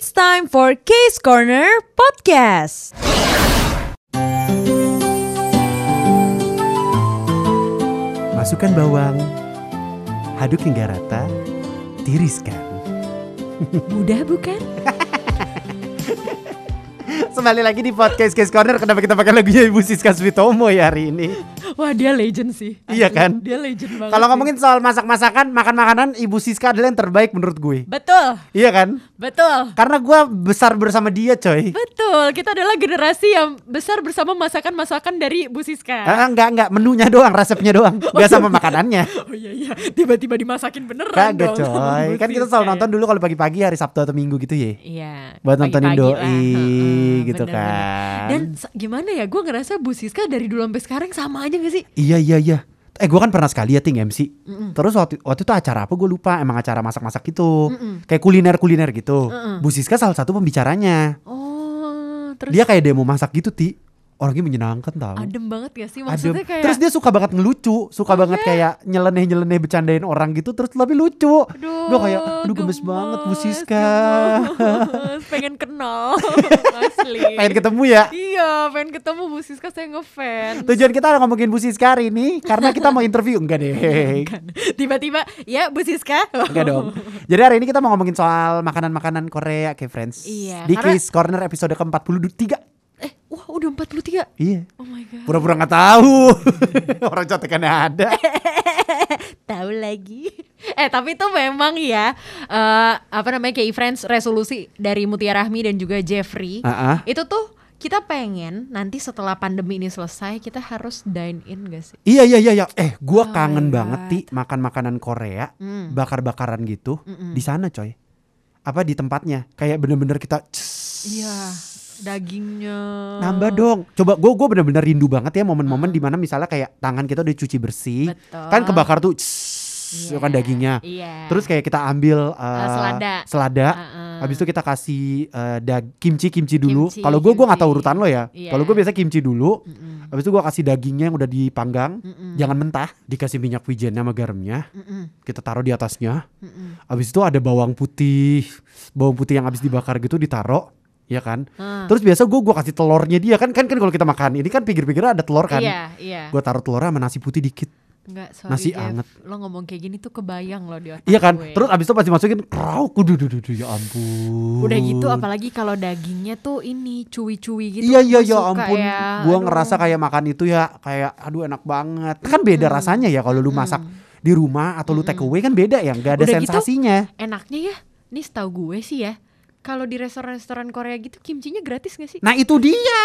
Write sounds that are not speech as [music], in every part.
It's time for Case Corner Podcast. Masukkan bawang, aduk hingga rata, tiriskan. Mudah bukan? [laughs] Kembali lagi di podcast Case Corner. Kenapa kita pakai lagunya Ibu Siska Switomo ya hari ini? Wah dia legend sih. Iya kan? Dia legend banget. Kalau ngomongin soal masak-masakan, makan-makanan, Ibu Siska adalah yang terbaik menurut gue. Betul, Iya kan? betul. Karena gue besar bersama dia, coy. Betul, kita adalah generasi yang besar bersama masakan-masakan dari Bu Siska. Ah, enggak, enggak, menunya doang, resepnya doang. [laughs] Gak sama makanannya. Oh iya iya, tiba-tiba dimasakin beneran Kagak, dong. coy. [laughs] Kan kita selalu nonton dulu kalau pagi-pagi hari Sabtu atau Minggu gitu ya. Iya. Buat nontonin doi, lah. Gitu bener-bener. kan. Dan sa- gimana ya, gue ngerasa Bu Siska dari dulu sampai sekarang sama aja gak sih? Iya iya iya. Eh gue kan pernah sekali ya ting MC. Terus waktu waktu itu acara apa gue lupa. Emang acara masak-masak gitu. Kayak kuliner-kuliner gitu. Bu Siska salah satu pembicaranya. Oh, terus Dia kayak demo masak gitu ti. Orangnya menyenangkan tau. adem banget gak sih? Adem. Maksudnya kayak Terus dia suka banget ngelucu, suka banget kayak nyeleneh-nyeleneh bercandain orang gitu terus tapi lucu. Aduh, Gue kayak aduh gemes banget Bu gemes, Siska. gemes. pengen kenal, [laughs] asli. Pengen ketemu ya. Iya, pengen ketemu Bu Siska, saya ngefans. Tujuan kita ngomongin Bu Siska hari ini karena kita mau interview enggak deh. [laughs] Tiba-tiba, ya Bu Siska. Enggak dong. Jadi hari ini kita mau ngomongin soal makanan-makanan Korea kayak friends. Iya, Di karena- Kiss Corner episode ke-43. Wah udah 43. Iya. Oh my god. Pura-pura nggak tahu. [laughs] Orang contekannya ada. [laughs] Tahu lagi. Eh, tapi itu memang ya eh apa namanya kayak friends resolusi dari Mutia Rahmi dan juga Jeffrey. Ah. Itu tuh kita pengen nanti setelah pandemi ini selesai kita harus dine in gak sih? Iya iya iya iya. Eh, gua Oh kangen banget ti makan makanan Korea, Hmm. bakar-bakaran gitu di sana, coy. Apa di tempatnya? Kayak bener-bener kita Iya, dagingnya. nambah dong. Coba gua gua bener-bener rindu banget ya momen-momen di mana misalnya kayak tangan kita udah cuci bersih, Betul. kan kebakar tuh Iya, kan dagingnya. Iya. Terus kayak kita ambil uh, selada. selada. Heeh. Habis itu kita kasih uh, dag kimchi kimchi dulu. Kalau gue gue nggak tahu urutan lo ya. Iya. Kalau gue biasa kimchi dulu. Mm-mm. Habis itu gue kasih dagingnya yang udah dipanggang. Mm-mm. Jangan mentah. Dikasih minyak wijen sama garamnya. Mm-mm. Kita taruh di atasnya. Mm-mm. Habis itu ada bawang putih. Bawang putih yang habis dibakar gitu ditaruh. Ya kan. Ah. Terus biasa gue gue kasih telurnya dia kan kan kan kalau kita makan ini kan pinggir-pinggir ada telur kan. Iya, iya. Gue taruh telur sama nasi putih dikit. Enggak, sorry nasi Jeff. anget. Lo ngomong kayak gini tuh kebayang loh di otak Iya kan. gue. Terus abis itu pasti masukin kerau kudu dudu dudu ya ampun. Udah gitu apalagi kalau dagingnya tuh ini cuwi-cuwi gitu. Iya iya gue ya ampun, ya. gua Aduh. ngerasa kayak makan itu ya kayak aduh enak banget. Kan beda rasanya ya kalau lu masak di rumah atau lu take away kan beda ya, nggak ada Udah gitu, sensasinya. enaknya ya. Nih setahu gue sih ya. Kalau di restoran-restoran Korea gitu kimchinya gratis gak sih? Nah itu dia.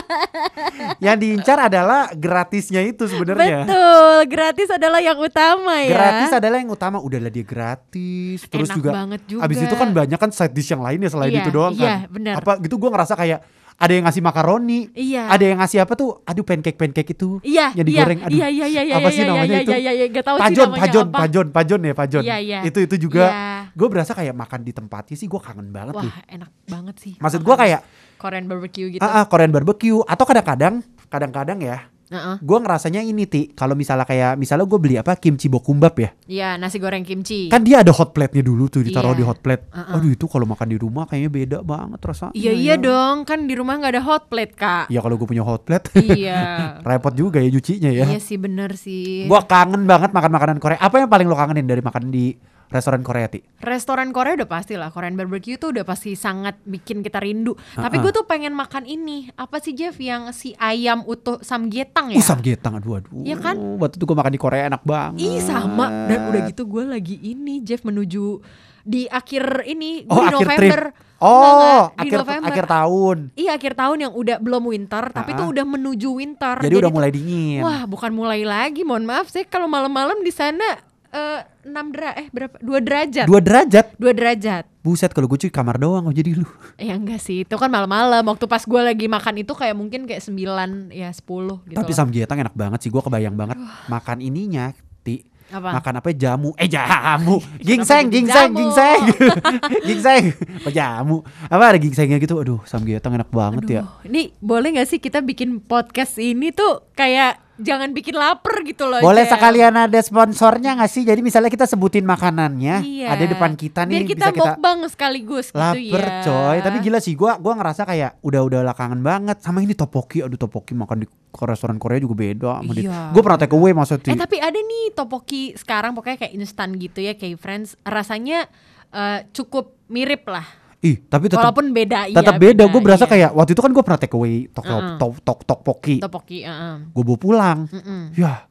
[laughs] yang diincar adalah gratisnya itu sebenarnya. Betul, gratis adalah yang utama ya. Gratis adalah yang utama. Udahlah dia gratis. Terus Enak juga, banget juga. abis itu kan banyak kan side dish yang lain ya selain Iya, itu doang kan. iya, benar. Apa gitu gua ngerasa kayak ada yang ngasih makaroni, Iya. ada yang ngasih apa tuh? Aduh pancake-pancake itu. Iya, yang iya, digoreng. Aduh, iya, iya, iya, iya, apa iya, sih iya, namanya iya, itu? iya, iya, iya, tahu sih pajon, namanya pajon, apa. pajon, pajon ya pajon. Iya, iya. Itu itu juga. Iya. Gue berasa kayak makan di tempatnya sih gue kangen banget Wah, nih. enak banget sih. Maksud gue kayak Korean barbecue gitu. ah, ah, Korean barbecue atau kadang-kadang, kadang-kadang ya. Heeh. Gue ngerasanya ini ti, kalau misalnya kayak misalnya gue beli apa kimchi bokumbap ya, Iya, nasi goreng kimchi. kan dia ada hot plate-nya dulu tuh ditaruh Iya. di hot plate. Uh-uh. Aduh itu kalau makan di rumah kayaknya beda banget rasanya. Iya iya dong, kan di rumah nggak ada hot plate kak. Ya kalau gue punya hot plate, iya. [laughs] repot juga ya nyucinya ya. Iya sih bener sih. Gue kangen banget makan makanan Korea. Apa yang paling lo kangenin dari makan di restoran Korea ti? Restoran Korea udah pasti lah, Korean barbecue tuh udah pasti sangat bikin kita rindu. Tapi Uh-uh. gue tuh pengen makan ini, apa sih Jeff yang si ayam utuh samgyetang Uh, ya? samgyetang aduh aduh. Iya kan? Waktu itu gue makan di Korea enak banget. Ih sama dan udah gitu gue lagi ini Jeff menuju di akhir ini Oh, di akhir November. trip. Oh, di akhir November. akhir tahun. Iya akhir tahun yang udah belum winter, tapi tuh Ah. udah menuju winter. Jadi, udah tuh- mulai dingin. Wah bukan mulai lagi, mohon maaf saya kalau malam-malam di sana eh, 6 dera eh berapa? 2 derajat. Dua derajat. 2 derajat. Buset kalau gue cuy kamar doang oh jadi lu. [laughs] Ya enggak sih, itu kan malam-malam. Waktu pas gue lagi makan itu kayak mungkin kayak 9 ya 10 gitu. Tapi samgyetang enak banget sih. Gue kebayang banget makan ininya. Ti. Apa? Makan apa ya? jamu? Eh jamu. [laughs] Gingseng, gingseng, gingseng. [laughs] gingseng. Apa jamu? Apa ada gingsengnya gitu? Aduh, samgyetang enak banget ya. Aduh, ini boleh gak sih kita bikin podcast ini tuh kayak jangan bikin lapar gitu loh. Boleh Jeff. sekalian ada sponsornya nggak sih? Jadi misalnya kita sebutin makanannya, Iya. ada depan kita nih Biar kita bisa kita mukbang sekaligus gitu Laper ya. coy, tapi gila sih gua gua ngerasa kayak udah-udah lah kangen banget sama ini topoki. Aduh topoki makan di restoran Korea juga beda sama Iya, Gua pernah take away maksudnya. Eh tapi ada nih topoki sekarang pokoknya kayak instan gitu ya kayak friends rasanya eh, cukup mirip lah. Ih, tapi tetap Walaupun beda iya. tetap beda. Gue berasa iya. kayak waktu itu kan gue pernah take away tok tok Heeh. tok tok topoki. topoki, heeh. Gue bawa pulang. Mm-mm. Ya,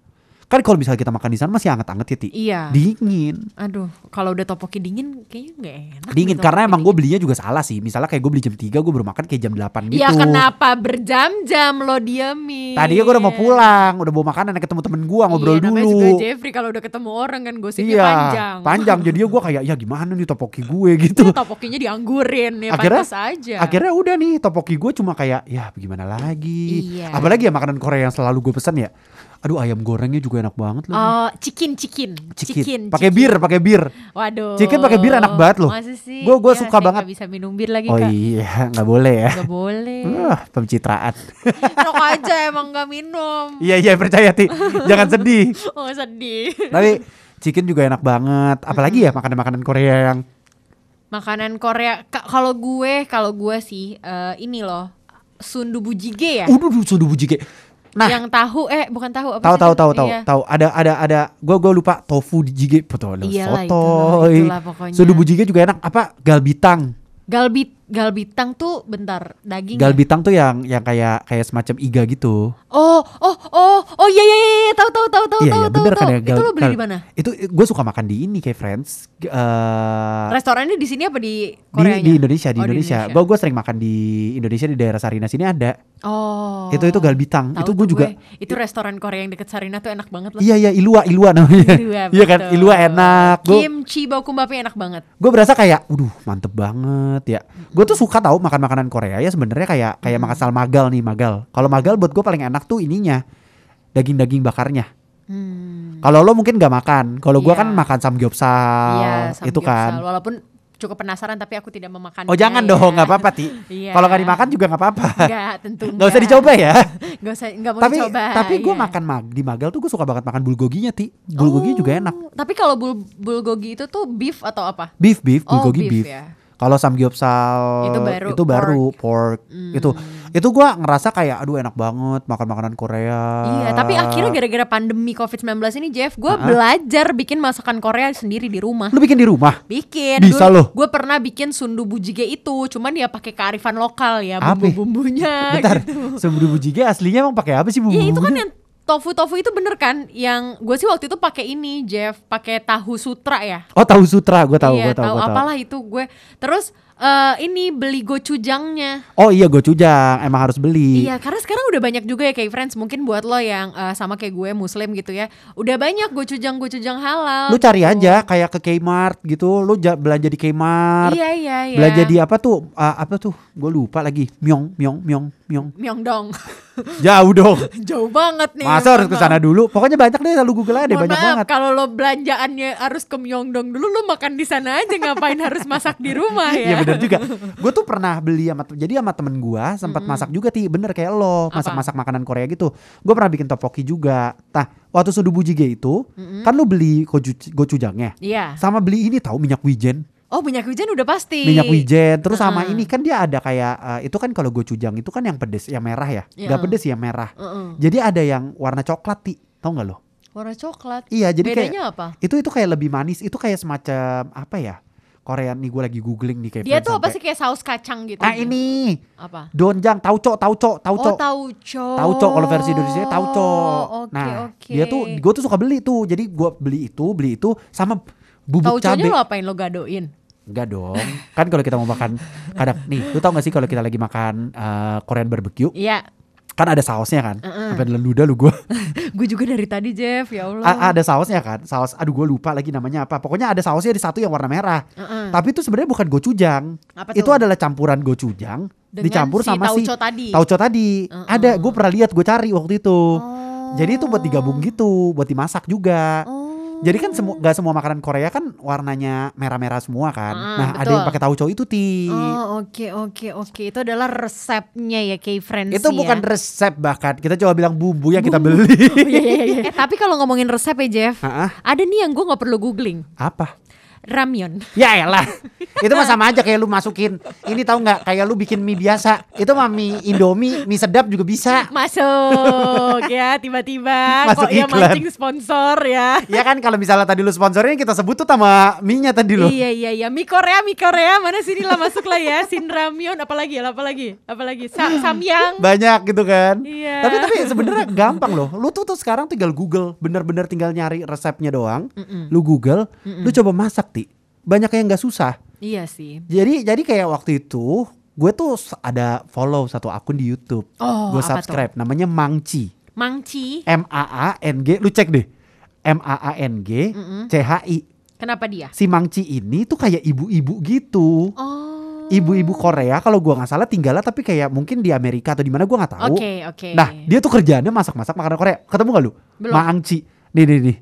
kan kalau misalnya kita makan di sana masih anget-anget ya ti. Iya. Dingin. Aduh, kalau udah topoki dingin kayaknya nggak enak. Dingin deh karena emang gue belinya juga salah sih. Misalnya kayak gue beli jam 3 gue baru makan kayak jam 8 gitu. Ya kenapa berjam-jam lo diemin? Tadinya gue udah mau pulang, udah bawa makanan ketemu temen gue ngobrol iya, dulu. juga Jeffrey kalau udah ketemu orang kan gosipnya Iya, panjang. panjang. Jadi gue kayak ya gimana nih topoki gue gitu. Ya, topokinya dianggurin ya Akhirnya- pantas aja. Akhirnya udah nih topoki gue cuma kayak ya bagaimana lagi. Iya. Apalagi ya makanan Korea yang selalu gue pesan ya. Aduh ayam gorengnya juga enak banget loh. Oh, chicken, chicken, Chicken. Pakai bir, pakai bir. Waduh. Chicken pakai bir enak banget loh. Sih? Gua- gua Ya, suka saya banget. nggak bisa minum bir lagi Oh kak. iya, [laughs] nggak boleh ya. Gak boleh. Wah, pencitraan. [laughs] Rokok aja emang gak minum. iya iya percaya ti, jangan sedih. [laughs] Oh sedih. Tapi chicken juga enak banget. Apalagi ya makanan-makanan Korea yang Makanan Korea. Ka- Kalau gue, kalau gue sih eh, ini loh sundubu jjigae ya. Udah sudah bujike. Nah, Yang tahu eh bukan tahu apa tahu tahu tahu tahu Iya. tahu. Ada ada ada. Gua gua lupa. Tofu di jjigae betul Iyalah, soto itulah, itulah pokoknya. sudah bujike juga enak. Apa? Galbitang. Galbit galbitang tuh bentar daging. ya? galbitang tuh yang yang kayak kayak semacam iga gitu Oh, oh, oh, oh iya iya iya, iya, tahu tahu tahu tahu iya tahu iya tahu. kan ya Itu lo beli di mana? itu gue suka makan di ini kayak friends eh, Restorannya di sini apa di Korea? di Indonesia di Oh, Indonesia gue gue sering makan di Indonesia di daerah Sarina sini ada Oh. itu itu galbitang Tahu itu gue juga Itu restoran Korea yang deket Sarina tuh enak banget loh. iya iya Ilua Ilua namanya Ilua, [laughs] iya kan. Ilua enak Kimchi bokumbapi enak banget. gue berasa kayak, waduh mantep banget ya. Gue tuh suka tahu makan makanan Korea ya sebenarnya kayak kayak makan sal magal nih magal. Kalau magal buat gue paling enak tuh ininya daging-daging bakarnya. Hmm. Kalau lo mungkin gak makan, kalau gue Iya. kan makan samgyeopsal Iya, itu kan. Walaupun cukup penasaran tapi aku tidak memakan. Oh jangan dong, nggak apa-apa ti. [laughs] Iya. Kalau nggak dimakan juga nggak apa-apa. Enggak, tentu [laughs] Nggak usah dicoba ya. [laughs] Enggak usah enggak mau tapi dicoba. tapi gue iya. makan mag di magal tuh gue suka banget makan bulgoginya ti. Bulgogi juga enak. Oh, Tapi kalau bul bulgogi itu tuh beef atau apa? Beef beef Oh, bulgogi beef beef. ya. Kalau samgyeopsal Itu baru itu baru pork, Hmm. itu itu gua ngerasa kayak aduh enak banget makan makanan Korea. Iya, tapi akhirnya gara-gara pandemi COVID-19 ini Jeff, gue Ah. belajar bikin masakan Korea sendiri di rumah. lu bikin di rumah. Bikin. Bisa loh. Gue pernah bikin sundu bujige itu, cuman ya pakai kearifan lokal ya, bumbu-bumbunya Bentar, gitu. sebelum bujige aslinya emang pakai apa sih bumbu? Ya itu kan yang tofu-tofu itu bener kan? Yang gue sih waktu itu pakai ini Jeff, pakai tahu sutra ya. Oh tahu sutra, gue tahu, iya, gue tahu, tahu gue tahu. apalah itu gue. Terus eh, ini beli gochujangnya. Oh iya gocujang, emang harus beli. Iya, karena sekarang udah banyak juga ya kayak friends. Mungkin buat lo yang eh, sama kayak gue muslim gitu ya, udah banyak gochujang-gochujang halal. Lu cari gitu. aja kayak ke Kmart gitu, lu ja- belanja di Kmart. Iya iya iya. Belanja di apa tuh? Ah, apa tuh? Gue lupa lagi. Myong, myong, myong, myong. Myeongdong. [laughs] Jauh dong. [laughs] Jauh banget nih. Masa harus ke sana dulu? Pokoknya banyak deh, lu Google aja deh banyak maaf, banget. kalau lo belanjaannya harus ke Myeongdong dulu, lo makan di sana aja ngapain harus masak di rumah [laughs] Iya ya? Bener juga. [laughs] Gue tuh pernah beli sama jadi sama temen gue sempat masak juga ti bener kayak lo masak-masak makanan Korea gitu. Gue pernah bikin topoki juga. Nah waktu sudu bujige itu kan lu beli goju- gochujangnya Iya. sama beli ini tahu minyak wijen. Oh minyak wijen udah pasti. Minyak wijen terus sama Heeh. ini kan dia ada kayak eh, itu kan kalau gochujang itu kan yang pedes yang merah ya. Iya. Gak pedes yang merah. Heeh. Jadi ada yang warna coklat ti. Tahu nggak lo? Warna coklat. Iya jadi kayak Bedanya apa? itu itu kayak lebih manis. Itu kayak semacam apa ya? Korean nih gue lagi googling nih kayak Dia tuh apa sih kayak saus kacang gitu? Ah ini Apa? Donjang, tauco, tauco, tauco. Oh tauco. Tauco kalau versi Indonesia tauco. Oh, Oke nah, oke. dia tuh gue tuh suka beli tuh. Jadi gue beli itu, beli itu sama bubuk Tauconya cabe. lo apain lo gadoin? Enggak dong. kan kalau kita mau makan kadang nih, lu tau gak sih kalau kita lagi makan eh, Korean barbecue, Iya. Kan ada sausnya kan? Heeh. Sampai ludah lu gue. [laughs] Gue juga dari tadi Jeff ya Allah. ada sausnya kan? Saus aduh gue lupa lagi namanya apa. Pokoknya ada sausnya di satu yang warna merah. Heeh. Tapi itu sebenarnya bukan gochujang. Apa Itu adalah campuran gochujang Dengan dicampur si sama si tauco tadi. tauco tadi. Heeh. Ada, gue pernah lihat, gue cari waktu itu. Oh. Jadi itu buat digabung gitu, buat dimasak juga. Oh. Jadi kan semua gak semua makanan Korea kan warnanya merah-merah semua kan. Ah, nah, ada betul. yang pakai tauco itu ti. Oh oke oke oke itu adalah resepnya ya K-Friends itu bukan ya. resep bahkan kita coba bilang bumbu yang kita beli. [laughs] Iya, iya, iya. [laughs] Eh, tapi kalau ngomongin resep ya Jeff, Ah, ah, ada nih yang gue nggak perlu googling. apa? Ramyeon. Ya elah. [laughs] itu mah sama aja kayak lu masukin. Ini tahu nggak kayak lu bikin mie biasa. Itu mah mie Indomie, mie sedap juga bisa. Masuk ya tiba-tiba [laughs] Masuk kok ya iklan. mancing sponsor ya. Ya kan kalau misalnya tadi lu sponsorin kita sebut tuh sama mie-nya tadi lu. Iya iya iya mie Korea mie Korea mana sini lah masuk lah ya Sin Ramyeon apalagi apalagi apalagi Sa Samyang Banyak gitu kan. Iya. Tapi tapi sebenarnya gampang loh. Lu tuh tuh sekarang tinggal Google, bener-bener tinggal nyari resepnya doang. Lu Google, lu coba masak. Banyak yang nggak susah. Iya sih Jadi jadi kayak waktu itu gue tuh ada follow satu akun di YouTube. Oh, gue subscribe namanya Mangci. Mangci M A A N G. Lu cek deh. M A A N G C H I. kenapa dia? Si Mangci ini tuh kayak ibu-ibu gitu. Oh Ibu-ibu Korea kalau gua nggak salah tinggalnya tapi kayak mungkin di Amerika atau di mana gua nggak tahu. Oke oke Nah, dia tuh kerjaannya masak-masak makanan Korea. Ketemu gak lu? Belum. Maangci. Nih nih nih.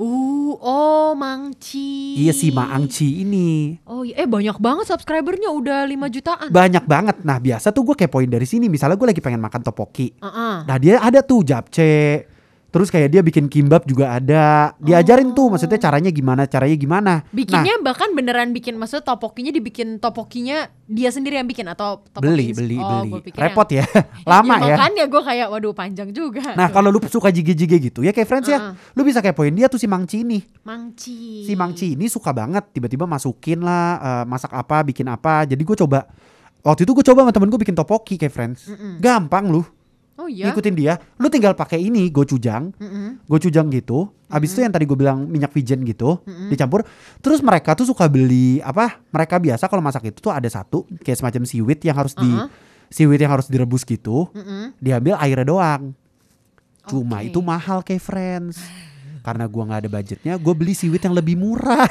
Uh oh Mangci Iya si Maangci ini. Oh iya, eh banyak banget subscribernya udah 5 jutaan. Banyak banget. Nah, biasa tuh gue kepoin dari sini. Misalnya gue lagi pengen makan topoki. Heeh. Nah, dia ada tuh japchae. Terus kayak dia bikin kimbap juga ada. Diajarin tuh maksudnya caranya gimana, caranya gimana. Nah, Bikinnya bahkan beneran bikin maksudnya topokinya dibikin topokinya dia sendiri yang bikin atau beli, beli, oh, beli. Repot yang- ya. [laughs] Lama ya. Makanya gue kayak waduh panjang juga. Nah, kalau lu suka jige-jige gitu ya kayak friends ya. Lu bisa kepoin dia tuh si Mangci ini. Mangci. Si Mangci ini suka banget tiba-tiba masukin lah eh, masak apa, bikin apa. Jadi gue coba waktu itu gue coba sama temen gue bikin topoki kayak friends. Gampang lu. Oh iya. Ngikutin dia. Lu tinggal pakai ini gochujang. Mm-mm. Gochujang gitu. Habis itu yang tadi gue bilang minyak wijen gitu, dicampur. Terus mereka tuh suka beli apa? Mereka biasa kalau masak itu tuh ada satu kayak semacam siwit yang harus di Uh-huh. siwit yang harus direbus gitu. Mm-mm. Diambil airnya doang. Cuma Oke. itu mahal kayak friends. [sighs] Karena gua nggak ada budgetnya, gue beli siwit yang lebih murah.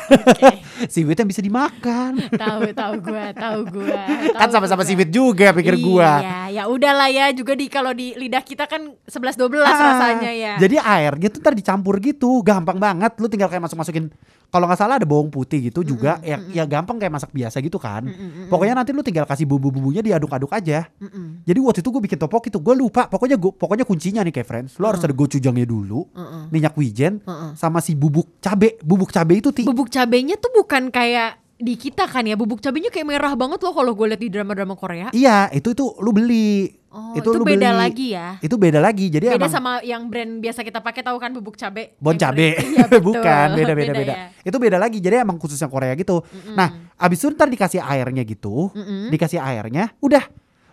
siwit [laughs] yang bisa dimakan. tahu tahu gue, tahu gue. [laughs] kan sama-sama siwit juga pikir gua. Iya, ya udahlah ya juga di kalau di lidah kita kan 11 12 rasanya ya. Ah, Jadi airnya tuh ntar dicampur gitu, gampang banget. Lu tinggal kayak masuk-masukin kalau nggak salah ada bawang putih gitu juga, ya, ya gampang kayak masak biasa gitu kan. Pokoknya nanti lu tinggal kasih bumbu-bumbunya diaduk-aduk aja. Mm-mm. Jadi waktu itu gue bikin topoki tuh gue lupa. Pokoknya gua, pokoknya kuncinya nih kayak friends, lu harus ada gochujangnya dulu, Mm-mm. minyak wijen, Mm-mm. sama si bubuk cabe. Bubuk cabe itu ti. Bubuk cabenya tuh bukan kayak di kita kan ya bubuk cabenya kayak merah banget loh kalau gue lihat di drama-drama Korea. Iya, itu itu lu beli. Oh, itu itu, lu beda beli. lagi ya. Itu beda lagi. Jadi Beda emang sama yang brand biasa kita pakai tahu kan bubuk cabe. bon cabe Iya, [laughs] bukan beda beda beda, ya. itu beda lagi jadi emang khususnya Korea gitu nah abis itu ntar dikasih airnya gitu Mm-mm. dikasih airnya udah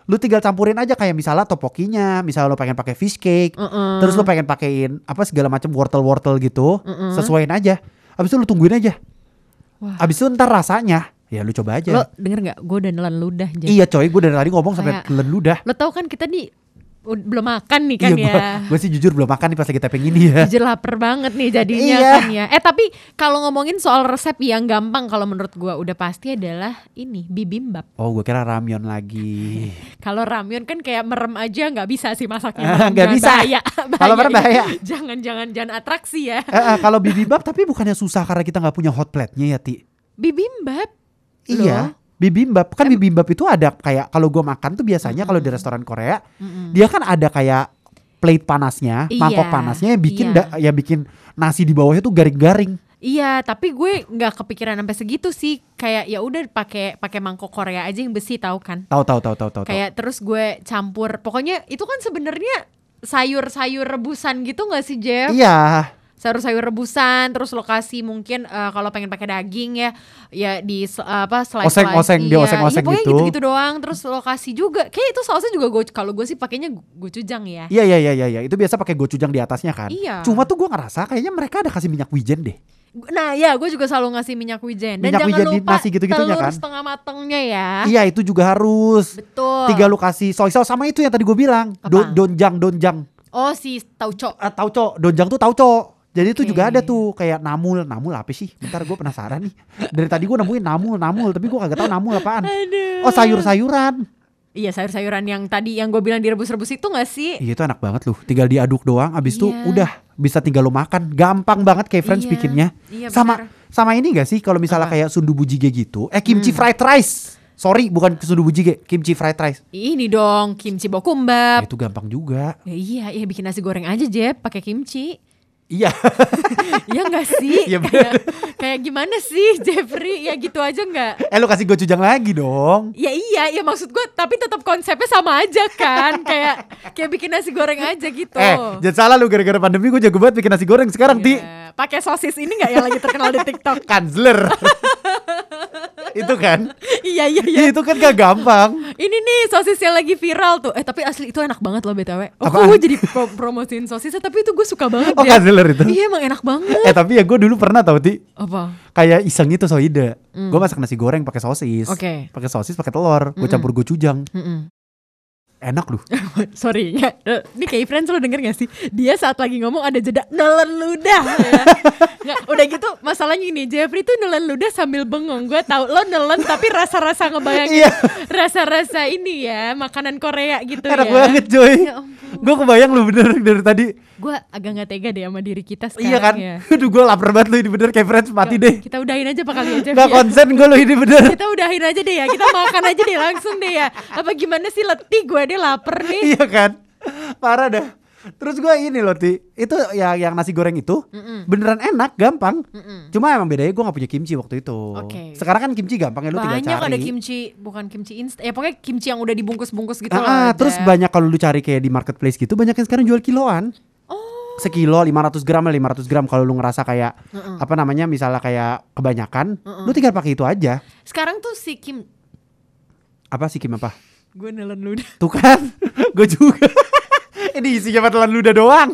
lu tinggal campurin aja kayak misalnya topokinya misalnya lu pengen pakai fish cake Mm-mm. terus lu pengen pakein apa segala macam wortel wortel gitu Mm-mm. sesuaiin aja abis itu lu tungguin aja Wah. abis itu ntar rasanya ya lu coba aja Lo denger nggak? Gue udah nelan ludah aja. iya coy gue dari tadi ngomong sampai kelen ludah Lo tau kan kita nih belum makan nih kan iya ya. gue sih jujur belum makan nih pas lagi taping ini ya Jujur lapar banget nih jadinya Iya. kan ya. Eh tapi kalau ngomongin soal resep yang gampang kalau menurut gua udah pasti adalah ini bibimbap. oh gue kira ramyon lagi Kalau ramyun kan kayak merem aja nggak bisa sih masaknya. Ah, nggak bisa. Bahaya. Kalau [laughs] merem bahaya. Jangan jangan jangan atraksi ya. Eh, eh, kalau bibimbap tapi bukannya susah karena kita nggak punya hot plate-nya ya ti Bibimbap. Iya. Loh. Bibimbap kan bibimbap itu ada kayak kalau gua makan tuh biasanya kalau di restoran Korea Mm-mm. dia kan ada kayak plate panasnya, Iya, mangkok panasnya yang bikin iya. da- yang bikin nasi di bawahnya tuh garing-garing. Iya, tapi gue nggak kepikiran sampai segitu sih. Kayak ya udah pakai pakai mangkok Korea aja yang besi tahu kan. Tahu tahu tahu tahu tahu. tahu. Kayak terus gue campur. Pokoknya itu kan sebenarnya sayur-sayur rebusan gitu nggak sih Jeff? Iya. Sayur-sayur rebusan terus lokasi mungkin eh, kalau pengen pakai daging ya ya di se- apa slice Oseng-oseng, iya, oseng-oseng iya, pokoknya gitu. gitu doang terus lokasi juga kayak itu sausnya juga gue kalau gue sih pakainya gochujang ya Iya iya iya iya iya. itu biasa pakai gochujang di atasnya kan. Iya. Cuma tuh gua ngerasa kayaknya mereka ada kasih minyak wijen deh. nah ya gue juga selalu ngasih minyak wijen dan Minyak jangan wijen di lupa nasi gitu-gitunya telur kan? setengah matengnya ya Iya itu juga harus. betul Tiga lu kasih soy sauce sama itu yang tadi gue bilang. Do, Apa? donjang donjang. oh si tauco Ah, tauco, donjang tuh tauco. Jadi itu Oke. juga ada tuh kayak namul, namul apa sih? Bentar gue penasaran nih. Dari tadi gue nemuin namul, namul, tapi gue kagak tahu namul apaan. Aduh. Oh sayur-sayuran. Iya sayur-sayuran yang tadi yang gue bilang direbus-rebus itu gak sih? Iya itu enak banget loh. Tinggal diaduk doang, abis itu Iya. udah bisa tinggal lo makan. Gampang banget kayak friends Iya, bikinnya. iya sama benar. sama ini gak sih kalau misalnya Apa? Hmm. kayak sundubu jjigae gitu? Eh kimchi fried rice. Sorry, bukan sundubu jjigae, kimchi fried rice. Ini dong kimchi Ya, bokumbap. itu gampang juga. Ya, iya, iya bikin nasi goreng aja Jeb pakai kimchi. Iya. [laughs] Iya gak sih? Iya, kayak, kayak gimana sih Jeffrey? Ya gitu aja nggak? eh lo kasih gochujang lagi dong. Ya iya, ya maksud gue tapi tetap konsepnya sama aja kan. kayak kayak bikin nasi goreng aja gitu. Eh, jangan salah lu gara-gara pandemi gue jago banget bikin nasi goreng sekarang di Ya, pakai sosis ini nggak yang lagi terkenal di TikTok? [laughs] Kanzler. [laughs] itu kan. iya iya iya. Itu kan gak gampang. Ini nih sosis yang lagi viral tuh. Eh tapi asli itu enak banget loh btw. Oh gue jadi pro promosiin sosisnya tapi itu gue suka banget Oh, ya. Itu. Iya emang enak banget. Eh tapi ya gue dulu pernah tau ti Apa? kayak iseng itu soide. Gue masak nasi goreng pakai sosis. Oke. Pakai sosis, pakai telur, gue campur gochujang. Mm-mm. Enak loh. [laughs] Sorry, ya. Eh, ini kayak friends lo denger gak sih? Dia saat lagi ngomong ada jeda nelen ludah. ya. Nggak, udah gitu masalahnya ini Jeffrey tuh nelen ludah sambil bengong. Gue tahu lo nelen tapi rasa-rasa ngebayangin Iya. rasa-rasa ini ya makanan Korea gitu Enak ya. banget Joy. Ya gue kebayang lu bener dari tadi. Gue agak gak tega deh sama diri kita sekarang iya kan? [laughs] ya. Aduh gue lapar banget lu ini bener kayak friends mati deh. Kita udahin aja apa kali aja. Gak konsen gue lu ini bener. Kita udahin aja deh ya. Kita makan aja deh langsung deh ya. Apa gimana sih letih gue deh lapar nih. iya kan? Parah dah. Terus gue ini loh Ti Itu ya yang nasi goreng itu Beneran enak Gampang Cuma emang bedanya gue gak punya kimchi waktu itu Oke. Sekarang kan kimchi gampang ya Lu tinggal Banyak cari ada kimchi, bukan kimchi instan. Ya pokoknya kimchi yang udah dibungkus-bungkus gitu Ah, ah, ada. terus banyak kalau lu cari kayak di marketplace gitu banyak yang sekarang jual kiloan. Sekilo 500 gram lah 500 gram kalau lu ngerasa kayak apa namanya misalnya kayak kebanyakan, lu tinggal pakai itu aja. Sekarang tuh si Kim Apa sih Kim apa? gue nelen ludah. Tuh kan, [laughs] gue juga. [laughs] Ini isinya telan ludah doang.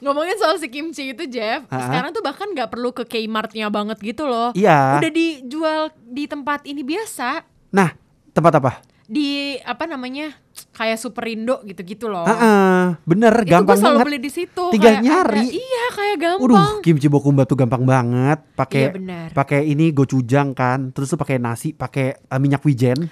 Ngomongin soal si kimchi itu Jeff, ah. sekarang tuh bahkan nggak perlu ke Kmart-nya banget gitu loh. Iya. Udah dijual di tempat ini biasa. Nah, tempat apa? Di apa namanya? Kayak Superindo gitu-gitu loh. Ah, bener. Itu gampang banget. beli di situ. Tinggal kayak nyari. ada- iya, kayak gampang. Waduh, kimchi bokumba tuh gampang banget. Pakai Iya, pakai ini gochujang kan, terus tuh pakai nasi, pakai eh, minyak wijen.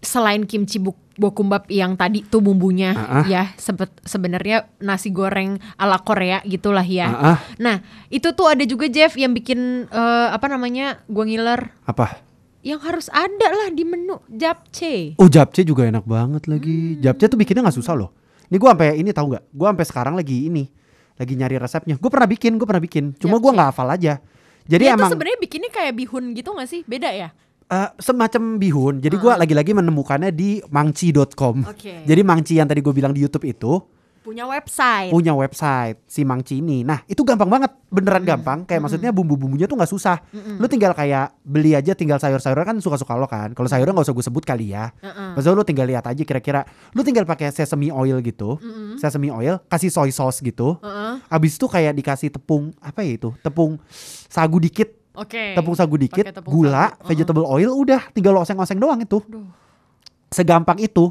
selain kimchi buk- bokumbap yang tadi tuh bumbunya Ah, ah. ya sebet sebenarnya nasi goreng ala Korea gitulah ya. Ah, ah. Nah itu tuh ada juga Jeff yang bikin eh, apa namanya gua ngiler Apa? Yang harus ada lah di menu japchae. Oh japchae juga enak banget lagi. Hmm. Japchae tuh bikinnya nggak susah loh. Ini gua sampai ini tahu nggak? Gua sampai sekarang lagi ini, lagi nyari resepnya. Gue pernah bikin, gue pernah bikin. Cuma gua Japchae. nggak hafal aja. Jadi Dia emang sebenarnya bikinnya kayak bihun gitu gak sih? Beda ya? eh, semacam bihun. Jadi gua lagi-lagi menemukannya di mangci.com. Oke. Jadi mangci yang tadi gue bilang di YouTube itu Punya website. punya website si mangci ini. Nah itu gampang banget, beneran gampang. Kayak maksudnya bumbu-bumbunya tuh nggak susah. Lu tinggal kayak beli aja, tinggal sayur-sayuran kan suka-suka lo kan. Kalau sayurnya nggak usah gue sebut kali ya. Heeh. Maksudnya lu tinggal lihat aja kira-kira. Lu tinggal pakai sesame oil gitu, sesame oil, kasih soy sauce gitu. Heeh. Abis itu kayak dikasih tepung apa ya itu? Tepung sagu dikit, Oke. tepung sagu dikit, tepung gula, sagu. vegetable oil, udah tinggal lo oseng-oseng doang itu. Duh. Segampang itu.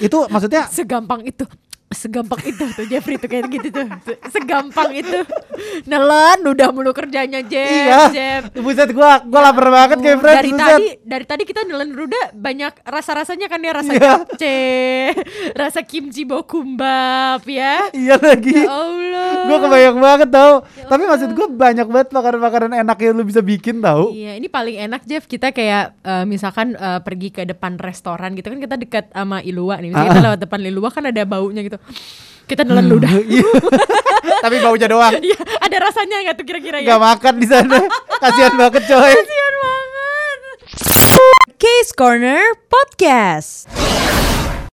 Itu maksudnya segampang itu segampang itu tuh Jeffrey tuh kayak gitu tuh Se- segampang itu nelan udah mulu kerjanya Jeff iya. Jeff Buset gua gua lapar banget kayak friends. dari buset. tadi dari tadi kita nelen ruda banyak rasa rasanya kan ya rasa Iya. japchae rasa kimchi bokumbap ya Iya lagi. ya Allah Gue kebayang banget tau Ya Tapi maksud gue banyak banget makanan-makanan enak yang lu bisa bikin tau Iya, ini paling enak Jeff. Kita kayak eh, misalkan eh, pergi ke depan restoran gitu kan kita dekat sama Ilua nih. Misalnya kita lewat depan Ilua kan ada baunya gitu. Kita nelan ludah. [laughs] Iya. Tapi baunya doang Iya, ada rasanya nggak tuh kira-kira ya? Gak makan di sana Kasihan banget coy Kasian banget. Case Corner Podcast.